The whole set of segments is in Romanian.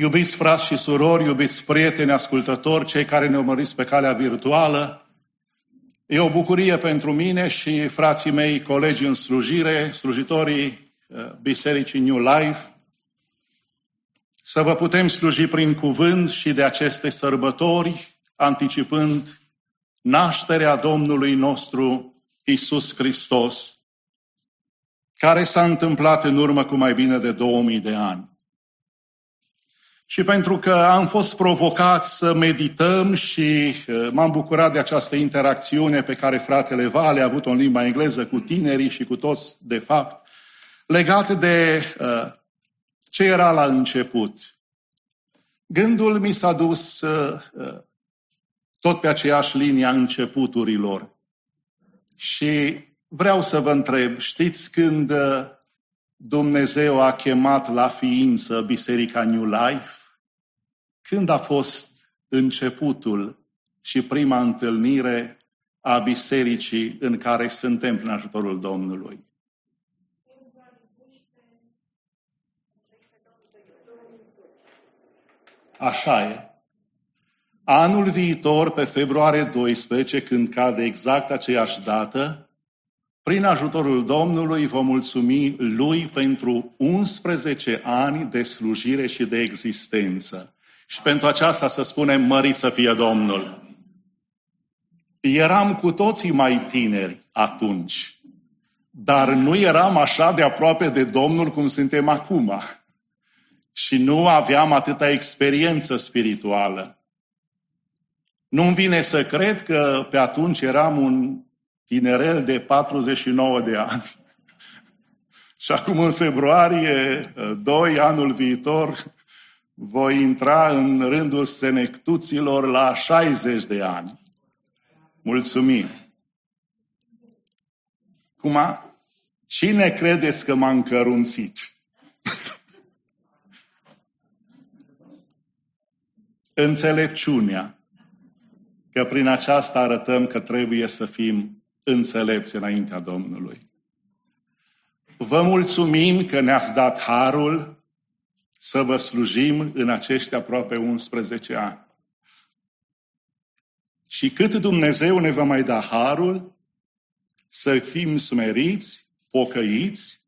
Iubiți frați și surori, iubiți prieteni, ascultători, cei care ne urmăriți pe calea virtuală, e o bucurie pentru mine și frații mei, colegi în slujire, slujitorii uh, Bisericii New Life, să vă putem sluji prin cuvânt și de aceste sărbători, anticipând nașterea Domnului nostru Isus Hristos, care s-a întâmplat în urmă cu mai bine de 2000 de ani. Și pentru că am fost provocați să medităm și uh, m-am bucurat de această interacțiune pe care fratele Vale a avut-o în limba engleză cu tinerii și cu toți, de fapt, legat de uh, ce era la început. Gândul mi s-a dus uh, uh tot pe aceeași linie a începuturilor. Și vreau să vă întreb, știți când uh, Dumnezeu a chemat la ființă Biserica New Life? Când a fost începutul și prima întâlnire a bisericii în care suntem prin ajutorul Domnului? Așa e. Anul viitor, pe februarie 12, când cade exact aceeași dată, prin ajutorul Domnului vom mulțumi Lui pentru 11 ani de slujire și de existență. Și pentru aceasta să spunem, mărit să fie Domnul. Eram cu toții mai tineri atunci, dar nu eram așa de aproape de Domnul cum suntem acum. Și nu aveam atâta experiență spirituală. Nu-mi vine să cred că pe atunci eram un tinerel de 49 de ani. Și acum în februarie 2, anul viitor, voi intra în rândul senectuților la 60 de ani. Mulțumim! Cum Cine credeți că m-a încărunțit? Înțelepciunea. Că prin aceasta arătăm că trebuie să fim înțelepți înaintea Domnului. Vă mulțumim că ne-ați dat harul să vă slujim în acești aproape 11 ani. Și cât Dumnezeu ne va mai da harul să fim smeriți, pocăiți,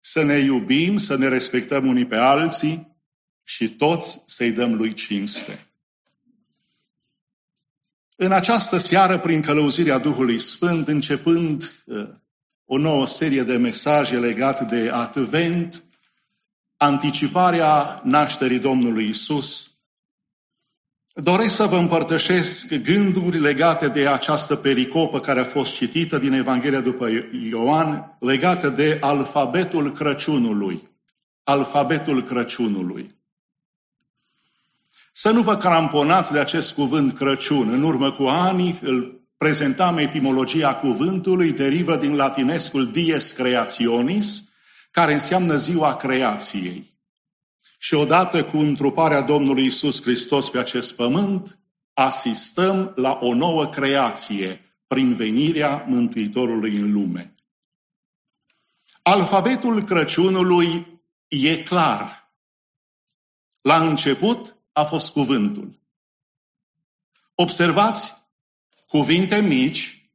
să ne iubim, să ne respectăm unii pe alții și toți să-i dăm lui cinste. În această seară, prin călăuzirea Duhului Sfânt, începând uh, o nouă serie de mesaje legate de Advent, anticiparea nașterii Domnului Isus. Doresc să vă împărtășesc gânduri legate de această pericopă care a fost citită din Evanghelia după Ioan, legată de alfabetul Crăciunului. Alfabetul Crăciunului. Să nu vă cramponați de acest cuvânt Crăciun. În urmă cu ani îl prezentam etimologia cuvântului, derivă din latinescul dies creationis, care înseamnă ziua creației. Și odată cu întruparea Domnului Isus Hristos pe acest pământ, asistăm la o nouă creație prin venirea Mântuitorului în lume. Alfabetul Crăciunului e clar. La început a fost cuvântul. Observați cuvinte mici,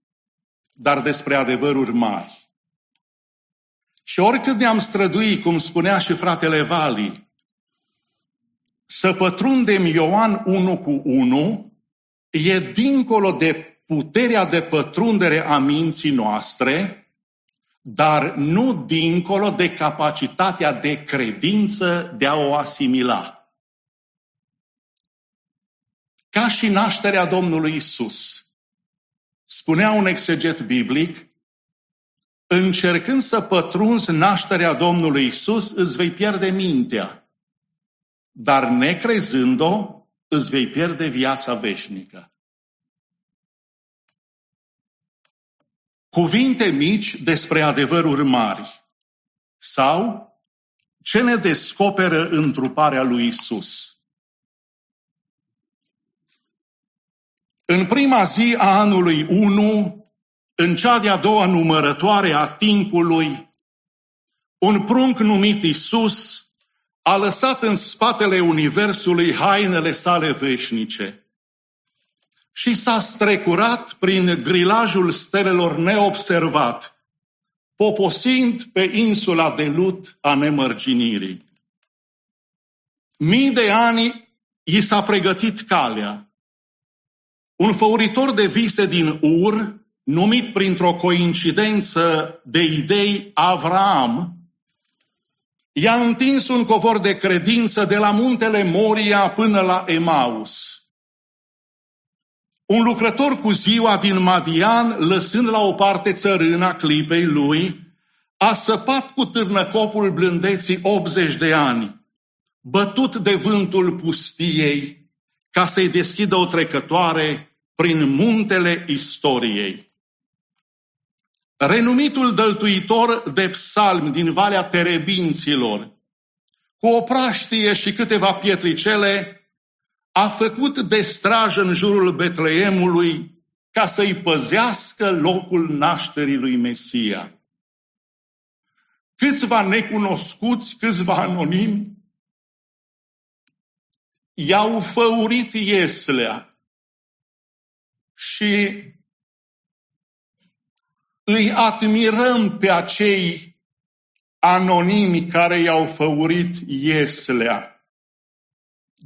dar despre adevăruri mari. Și oricât ne-am străduit, cum spunea și fratele Vali, să pătrundem Ioan 1 cu 1, e dincolo de puterea de pătrundere a minții noastre, dar nu dincolo de capacitatea de credință de a o asimila. Ca și nașterea Domnului Isus. Spunea un exeget biblic, încercând să pătrunzi nașterea Domnului Isus, îți vei pierde mintea. Dar necrezând-o, îți vei pierde viața veșnică. Cuvinte mici despre adevăruri mari. Sau ce ne descoperă întruparea lui Isus. În prima zi a anului 1, în cea de-a doua numărătoare a timpului, un prunc numit Isus a lăsat în spatele Universului hainele sale veșnice și s-a strecurat prin grilajul stelelor neobservat, poposind pe insula de lut a nemărginirii. Mii de ani i s-a pregătit calea. Un făuritor de vise din Ur, numit printr-o coincidență de idei Avraam, i-a întins un covor de credință de la muntele Moria până la Emaus. Un lucrător cu ziua din Madian, lăsând la o parte țărâna clipei lui, a săpat cu târnăcopul blândeții 80 de ani, bătut de vântul pustiei, ca să-i deschidă o trecătoare prin muntele istoriei. Renumitul dăltuitor de psalmi din Valea Terebinților, cu o praștie și câteva pietricele, a făcut de strajă în jurul Betleemului ca să-i păzească locul nașterii lui Mesia. Câțiva necunoscuți, câțiva anonimi, i-au făurit ieslea și îi admirăm pe acei anonimi care i-au făurit ieslea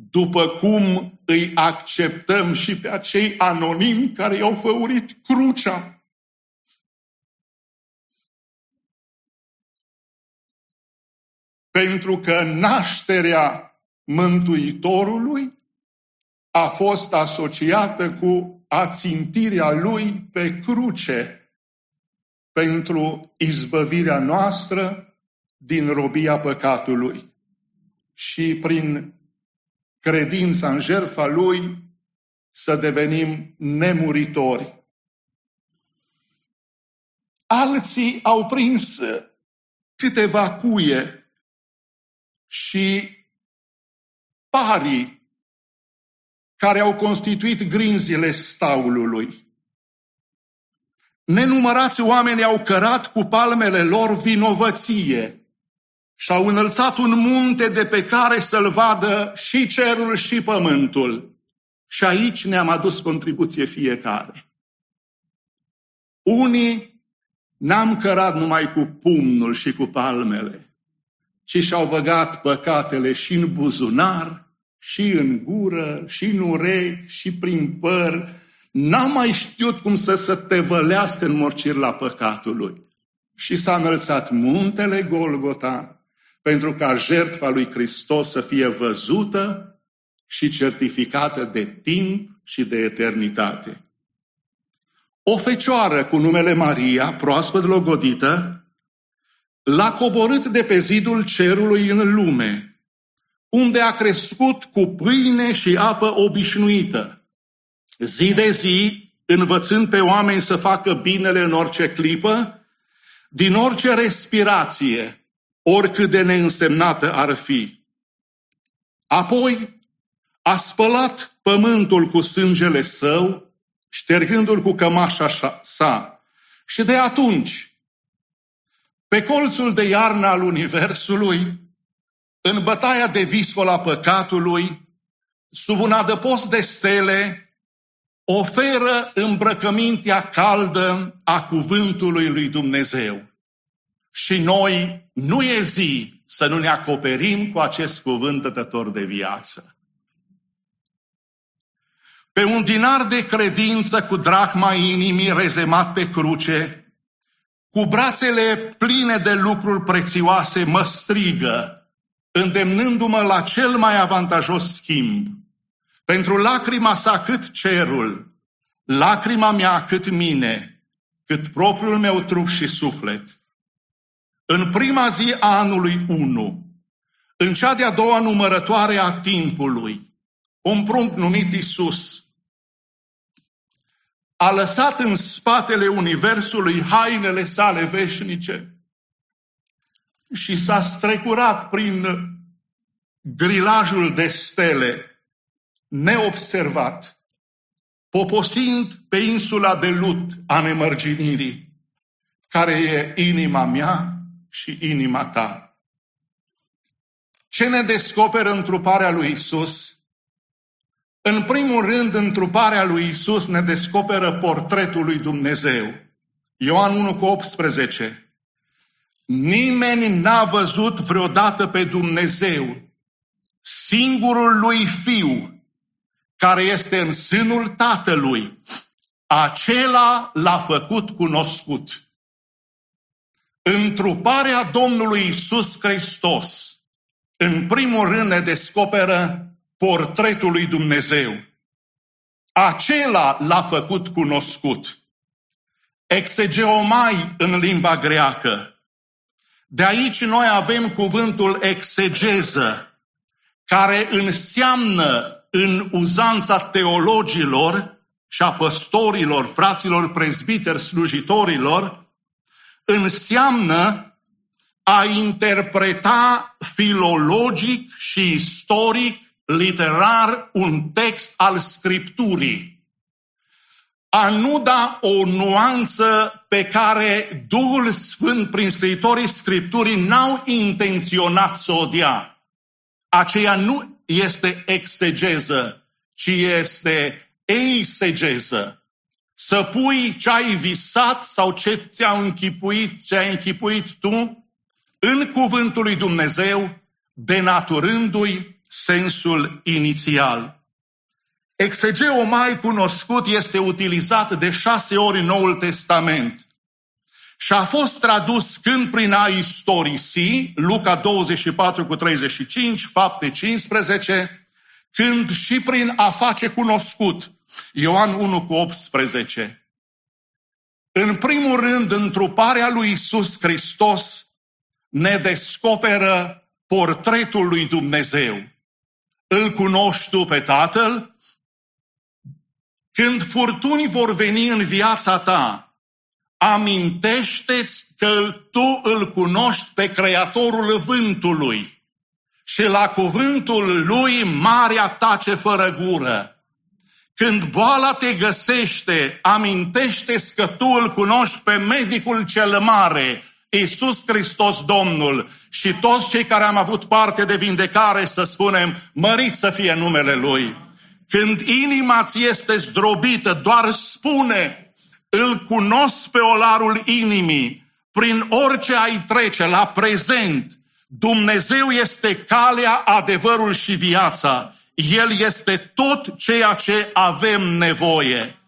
după cum îi acceptăm și pe acei anonimi care i-au făurit crucea. Pentru că nașterea Mântuitorului a fost asociată cu ațintirea lui pe cruce pentru izbăvirea noastră din robia păcatului. Și prin credința în jertfa Lui, să devenim nemuritori. Alții au prins câteva cuie și parii care au constituit grinzile staulului. Nenumărați oameni au cărat cu palmele lor vinovăție și-au înălțat un munte de pe care să-l vadă și cerul și pământul. Și aici ne-am adus contribuție fiecare. Unii n-am cărat numai cu pumnul și cu palmele, ci și-au băgat păcatele și în buzunar, și în gură, și în urechi, și prin păr. N-am mai știut cum să se tevălească în morcir păcatului. Și s-a înălțat muntele Golgota, pentru ca jertfa lui Hristos să fie văzută și certificată de timp și de eternitate. O fecioară cu numele Maria, proaspăt logodită, l-a coborât de pe zidul cerului în lume, unde a crescut cu pâine și apă obișnuită, zi de zi, învățând pe oameni să facă binele în orice clipă, din orice respirație, oricât de neînsemnată ar fi. Apoi a spălat pământul cu sângele său, ștergându-l cu cămașa sa. Și de atunci, pe colțul de iarnă al Universului, în bătaia de viscola păcatului, sub un adăpost de stele, oferă îmbrăcămintea caldă a cuvântului lui Dumnezeu. Și noi nu e zi să nu ne acoperim cu acest cuvânt dătător de viață. Pe un dinar de credință cu drahma inimii rezemat pe cruce, cu brațele pline de lucruri prețioase, mă strigă, îndemnându-mă la cel mai avantajos schimb. Pentru lacrima sa cât cerul, lacrima mea cât mine, cât propriul meu trup și suflet. În prima zi a anului 1, în cea de-a doua numărătoare a timpului, un prunc numit Isus a lăsat în spatele Universului hainele sale veșnice și s-a strecurat prin grilajul de stele neobservat, poposind pe insula de lut a nemărginirii, care e inima mea și inima ta. Ce ne descoperă întruparea lui Isus? În primul rând, întruparea lui Isus ne descoperă portretul lui Dumnezeu. Ioan 1 cu 18. Nimeni n-a văzut vreodată pe Dumnezeu, singurul lui Fiu, care este în sânul Tatălui, acela l-a făcut cunoscut. Întruparea Domnului Isus Hristos, în primul rând ne descoperă portretul lui Dumnezeu. Acela l-a făcut cunoscut. Exegeomai în limba greacă. De aici noi avem cuvântul exegeză, care înseamnă în uzanța teologilor și a păstorilor, fraților prezbiteri, slujitorilor, înseamnă a interpreta filologic și istoric, literar, un text al Scripturii. A nu da o nuanță pe care Duhul Sfânt prin scritorii Scripturii n-au intenționat să o dea. Aceea nu este exegeză, ci este eisegeză. Să pui ce ai visat sau ce ți-a închipuit, ce ai închipuit tu în cuvântul lui Dumnezeu, denaturându-i sensul inițial. Exegeo mai cunoscut este utilizat de șase ori în Noul Testament și a fost tradus când prin a istorisi, Luca 24 cu 35, fapte 15, când și prin a face cunoscut, Ioan 1 cu 18. În primul rând, întruparea lui Isus Hristos ne descoperă portretul lui Dumnezeu. Îl cunoști tu pe Tatăl? Când furtuni vor veni în viața ta, amintește-ți că tu îl cunoști pe Creatorul Vântului și la cuvântul lui marea tace fără gură. Când boala te găsește, amintește că tu îl cunoști pe medicul cel mare, Iisus Hristos Domnul și toți cei care am avut parte de vindecare să spunem, mărit să fie numele Lui. Când inima ți este zdrobită, doar spune, îl cunosc pe olarul inimii, prin orice ai trece, la prezent. Dumnezeu este calea, adevărul și viața. El este tot ceea ce avem nevoie.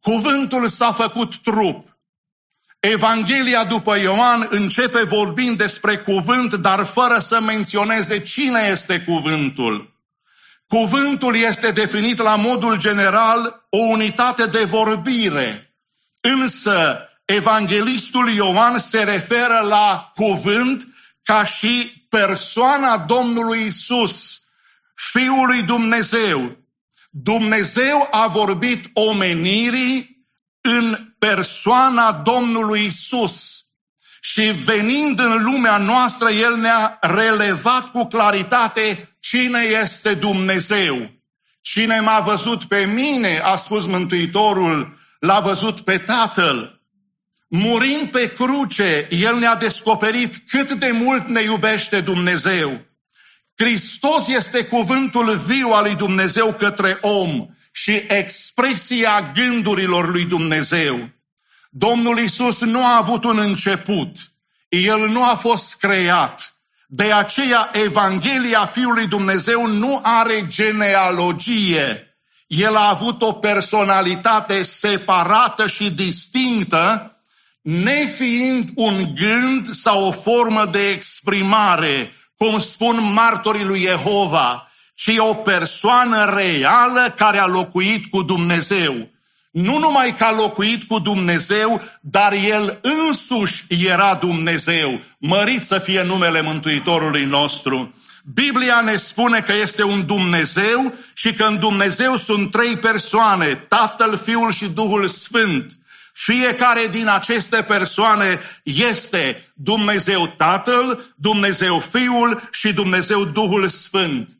Cuvântul s-a făcut trup. Evanghelia după Ioan începe vorbind despre cuvânt, dar fără să menționeze cine este cuvântul. Cuvântul este definit la modul general o unitate de vorbire, Însă, evanghelistul Ioan se referă la cuvânt ca și persoana Domnului Isus, Fiul lui Dumnezeu. Dumnezeu a vorbit omenirii în persoana Domnului Isus. Și venind în lumea noastră, El ne-a relevat cu claritate cine este Dumnezeu. Cine m-a văzut pe mine, a spus Mântuitorul, l-a văzut pe Tatăl. Murind pe cruce, El ne-a descoperit cât de mult ne iubește Dumnezeu. Hristos este cuvântul viu al lui Dumnezeu către om și expresia gândurilor lui Dumnezeu. Domnul Isus nu a avut un început. El nu a fost creat. De aceea Evanghelia Fiului Dumnezeu nu are genealogie. El a avut o personalitate separată și distinctă, nefiind un gând sau o formă de exprimare, cum spun martorii lui Jehova, ci o persoană reală care a locuit cu Dumnezeu. Nu numai că a locuit cu Dumnezeu, dar el însuși era Dumnezeu. Mărit să fie numele Mântuitorului nostru. Biblia ne spune că este un Dumnezeu și că în Dumnezeu sunt trei persoane, Tatăl, Fiul și Duhul Sfânt. Fiecare din aceste persoane este Dumnezeu Tatăl, Dumnezeu Fiul și Dumnezeu Duhul Sfânt.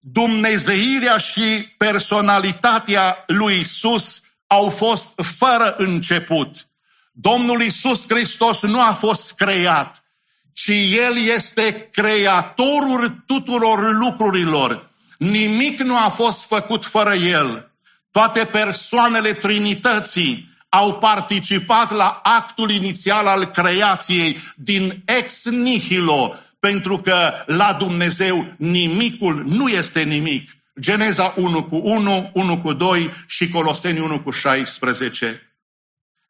Dumnezeirea și personalitatea lui Isus au fost fără început. Domnul Isus Hristos nu a fost creat, ci El este creatorul tuturor lucrurilor. Nimic nu a fost făcut fără El. Toate persoanele Trinității au participat la actul inițial al creației din ex nihilo, pentru că la Dumnezeu nimicul nu este nimic. Geneza 1 cu 1, 1 cu 2 și Coloseni 1 cu 16.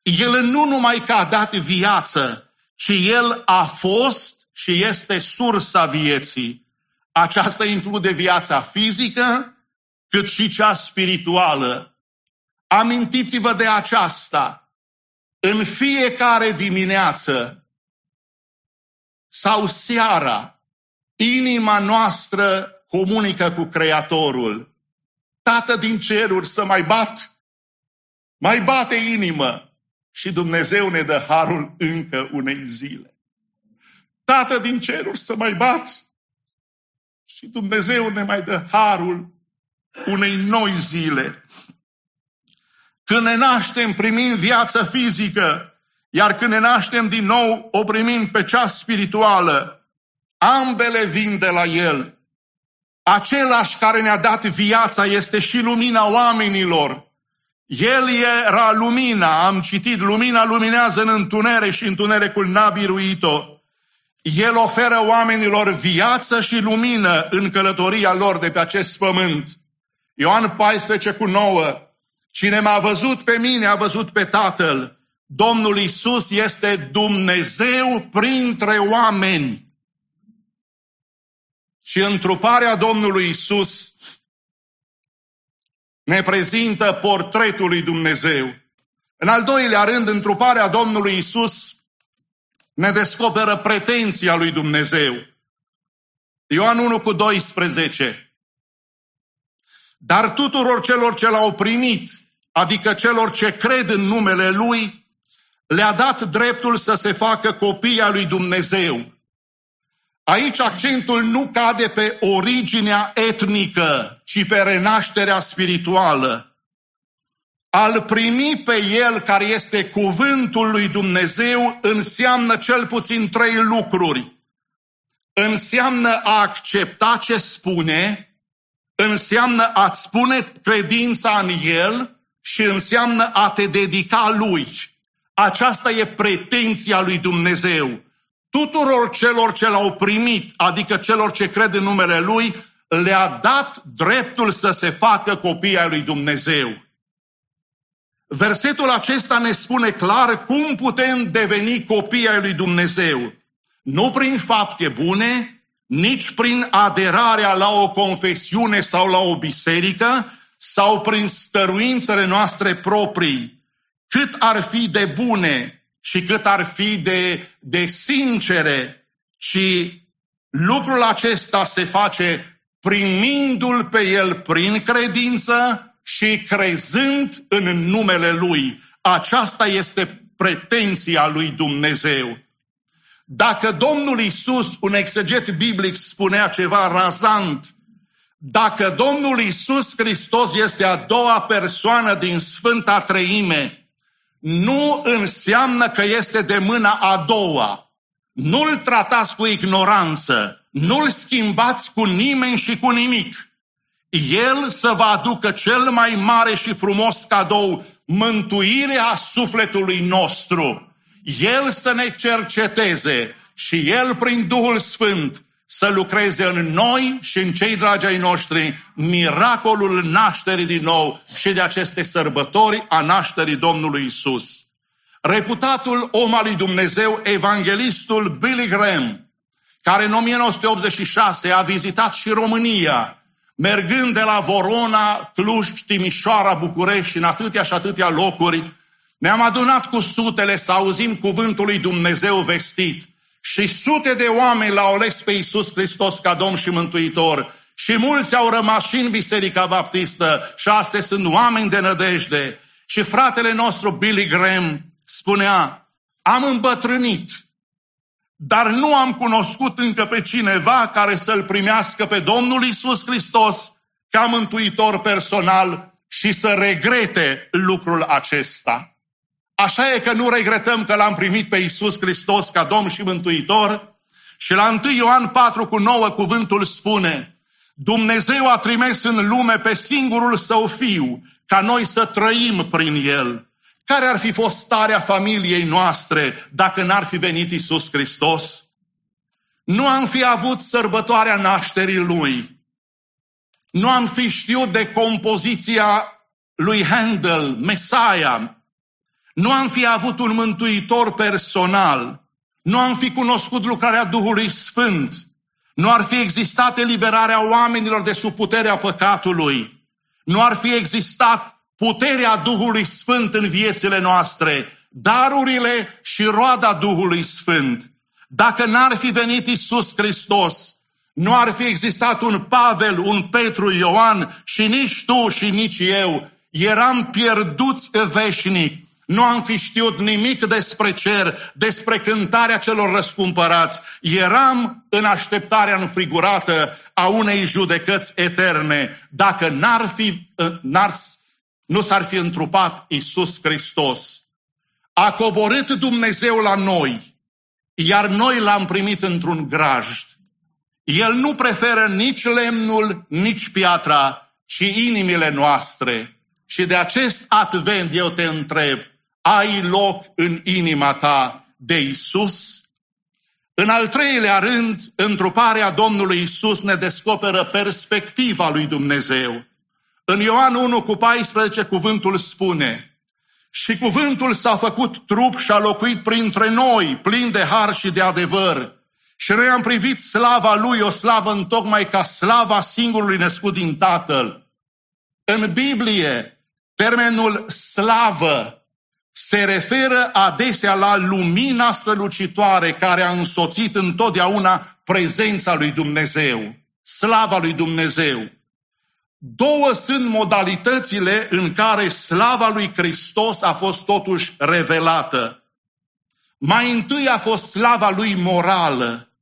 El nu numai că a dat viață, ci El a fost și este sursa vieții. Aceasta include viața fizică, cât și cea spirituală. Amintiți-vă de aceasta. În fiecare dimineață sau seara, inima noastră comunică cu Creatorul. Tată din ceruri să mai bat, mai bate inimă și Dumnezeu ne dă harul încă unei zile. Tată din ceruri să mai bat și Dumnezeu ne mai dă harul unei noi zile. Când ne naștem, primim viață fizică, iar când ne naștem din nou, o primim pe cea spirituală. Ambele vin de la El. Același care ne-a dat viața este și lumina oamenilor. El era lumina, am citit, lumina luminează în întuneric și întunericul n-a biruit-o. El oferă oamenilor viață și lumină în călătoria lor de pe acest pământ. Ioan 14 cu 9. Cine m-a văzut pe mine a văzut pe Tatăl. Domnul Isus este Dumnezeu printre oameni. Și întruparea Domnului Isus ne prezintă portretul lui Dumnezeu. În al doilea rând, întruparea Domnului Isus ne descoperă pretenția lui Dumnezeu. Ioan 1 cu 12. Dar tuturor celor ce l-au primit, adică celor ce cred în numele Lui, le-a dat dreptul să se facă copii al lui Dumnezeu. Aici accentul nu cade pe originea etnică, ci pe renașterea spirituală. Al primi pe El care este cuvântul lui Dumnezeu înseamnă cel puțin trei lucruri. Înseamnă a accepta ce spune, înseamnă a-ți spune credința în El și înseamnă a te dedica Lui. Aceasta e pretenția lui Dumnezeu. Tuturor celor ce l-au primit, adică celor ce cred în numele Lui, le-a dat dreptul să se facă copii ai lui Dumnezeu. Versetul acesta ne spune clar cum putem deveni copii ai lui Dumnezeu. Nu prin fapte bune, nici prin aderarea la o confesiune sau la o biserică, sau prin stăruințele noastre proprii, cât ar fi de bune și cât ar fi de, de sincere, ci lucrul acesta se face primindu-l pe el prin credință și crezând în numele lui. Aceasta este pretenția lui Dumnezeu. Dacă Domnul Isus, un exeget biblic, spunea ceva razant, dacă Domnul Isus Hristos este a doua persoană din Sfânta Treime, nu înseamnă că este de mâna a doua. Nu-l tratați cu ignoranță, nu-l schimbați cu nimeni și cu nimic. El să vă aducă cel mai mare și frumos cadou, mântuirea sufletului nostru. El să ne cerceteze și El prin Duhul Sfânt să lucreze în noi și în cei dragi ai noștri miracolul nașterii din nou și de aceste sărbători a nașterii Domnului Isus. Reputatul om al lui Dumnezeu, evanghelistul Billy Graham, care în 1986 a vizitat și România, mergând de la Vorona, Cluj, Timișoara, București și în atâtea și atâtea locuri, ne-am adunat cu sutele să auzim cuvântul lui Dumnezeu vestit și sute de oameni l-au ales pe Iisus Hristos ca Domn și Mântuitor și mulți au rămas și în Biserica Baptistă și astăzi sunt oameni de nădejde. Și fratele nostru Billy Graham spunea, am îmbătrânit, dar nu am cunoscut încă pe cineva care să-L primească pe Domnul Isus Hristos ca mântuitor personal și să regrete lucrul acesta. Așa e că nu regretăm că l-am primit pe Isus Hristos ca Domn și Mântuitor, Și la 1 Ioan 4 cu 9 cuvântul spune, Dumnezeu a trimis în lume pe singurul său fiu, ca noi să trăim prin el. Care ar fi fost starea familiei noastre dacă n-ar fi venit Isus Hristos? Nu am fi avut sărbătoarea nașterii Lui. Nu am fi știut de compoziția lui Handel, Mesaia. Nu am fi avut un mântuitor personal. Nu am fi cunoscut lucrarea Duhului Sfânt. Nu ar fi existat eliberarea oamenilor de sub puterea păcatului. Nu ar fi existat puterea Duhului Sfânt în viețile noastre, darurile și roada Duhului Sfânt. Dacă n-ar fi venit Isus Hristos, nu ar fi existat un Pavel, un Petru, Ioan și nici tu și nici eu. Eram pierduți veșnic. Nu am fi știut nimic despre cer, despre cântarea celor răscumpărați. Eram în așteptarea înfrigurată a unei judecăți eterne. Dacă n-ar fi, n-ar, nu s-ar fi întrupat Isus Hristos. A coborât Dumnezeu la noi iar noi l-am primit într-un grajd. El nu preferă nici lemnul, nici piatra, ci inimile noastre. Și de acest advent eu te întreb, ai loc în inima ta de Isus? În al treilea rând, întruparea Domnului Isus ne descoperă perspectiva lui Dumnezeu. În Ioan 1 cu 14 cuvântul spune, și cuvântul s-a făcut trup și a locuit printre noi, plin de har și de adevăr. Și noi am privit slava lui, o slavă întocmai ca slava singurului născut din Tatăl. În Biblie, termenul slavă se referă adesea la lumina strălucitoare care a însoțit întotdeauna prezența lui Dumnezeu, slava lui Dumnezeu. Două sunt modalitățile în care slava lui Hristos a fost totuși revelată. Mai întâi a fost slava lui morală.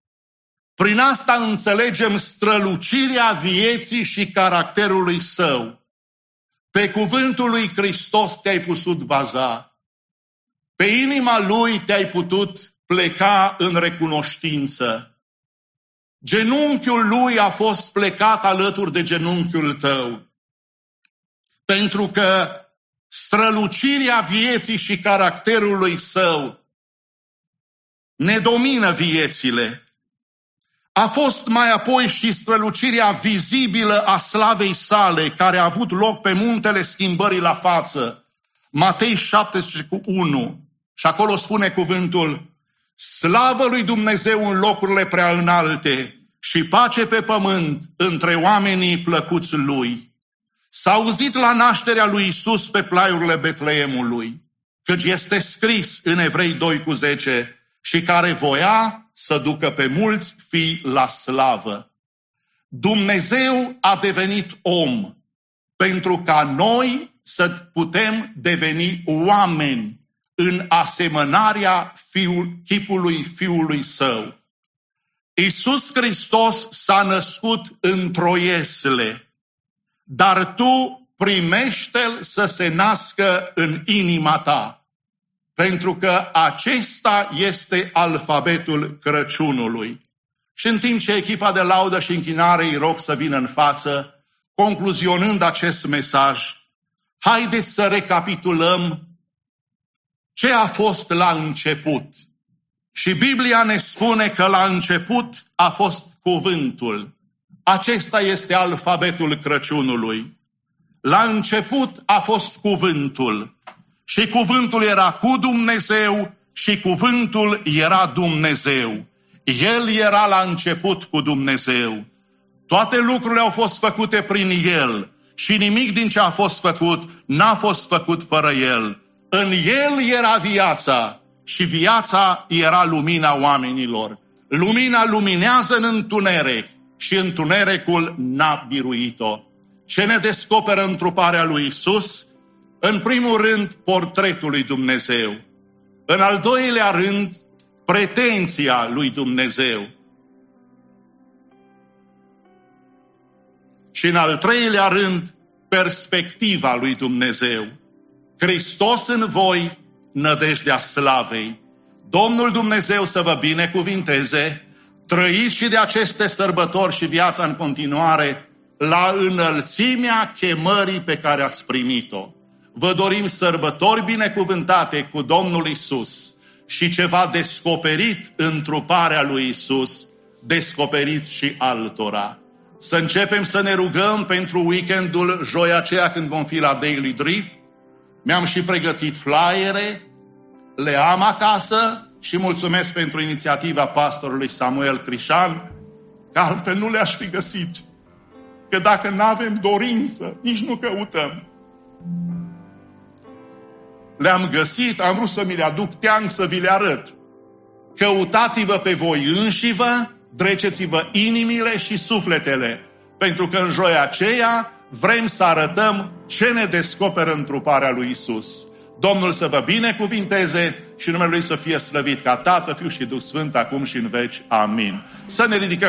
Prin asta înțelegem strălucirea vieții și caracterului său. Pe cuvântul lui Hristos te-ai putut baza. Pe inima lui te-ai putut pleca în recunoștință. Genunchiul lui a fost plecat alături de genunchiul tău. Pentru că strălucirea vieții și caracterului său ne domină viețile. A fost mai apoi și strălucirea vizibilă a slavei sale, care a avut loc pe muntele schimbării la față. Matei 17 cu 1. Și acolo spune cuvântul, Slavă lui Dumnezeu în locurile prea înalte și pace pe pământ între oamenii plăcuți lui. S-a auzit la nașterea lui Isus pe plaiurile Betleemului, căci este scris în Evrei 2 cu 10, și care voia să ducă pe mulți fii la slavă. Dumnezeu a devenit om pentru ca noi să putem deveni oameni în asemănarea fiul, chipului Fiului Său. Iisus Hristos s-a născut într-o iesle, dar tu primește-l să se nască în inima ta, pentru că acesta este alfabetul Crăciunului. Și în timp ce echipa de laudă și închinare îi rog să vină în față, concluzionând acest mesaj, haideți să recapitulăm ce a fost la început. Și Biblia ne spune că la început a fost cuvântul. Acesta este alfabetul Crăciunului. La început a fost cuvântul. Și cuvântul era cu Dumnezeu și cuvântul era Dumnezeu. El era la început cu Dumnezeu. Toate lucrurile au fost făcute prin El și nimic din ce a fost făcut n-a fost făcut fără El. În El era viața și viața era lumina oamenilor. Lumina luminează în întuneric și întunericul n-a biruit-o. Ce ne descoperă întruparea lui Isus? În primul rând, portretul lui Dumnezeu. În al doilea rând, pretenția lui Dumnezeu. Și în al treilea rând, perspectiva lui Dumnezeu. Hristos în voi, nădejdea slavei. Domnul Dumnezeu să vă binecuvinteze, trăiți și de aceste sărbători și viața în continuare la înălțimea chemării pe care ați primit-o. Vă dorim sărbători binecuvântate cu Domnul Isus și ceva descoperit în truparea lui Isus, descoperit și altora. Să începem să ne rugăm pentru weekendul joia aceea când vom fi la Daily Drip. Mi-am și pregătit flyere, le am acasă și mulțumesc pentru inițiativa pastorului Samuel Crișan, că altfel nu le-aș fi găsit. Că dacă nu avem dorință, nici nu căutăm. Le-am găsit, am vrut să mi le aduc teang să vi le arăt. Căutați-vă pe voi înșivă, dreceți-vă inimile și sufletele, pentru că în joia aceea vrem să arătăm ce ne descoperă întruparea lui Isus. Domnul să vă binecuvinteze și numele Lui să fie slăvit ca Tată, Fiu și Duh Sfânt, acum și în veci. Amin. Să ne ridicăm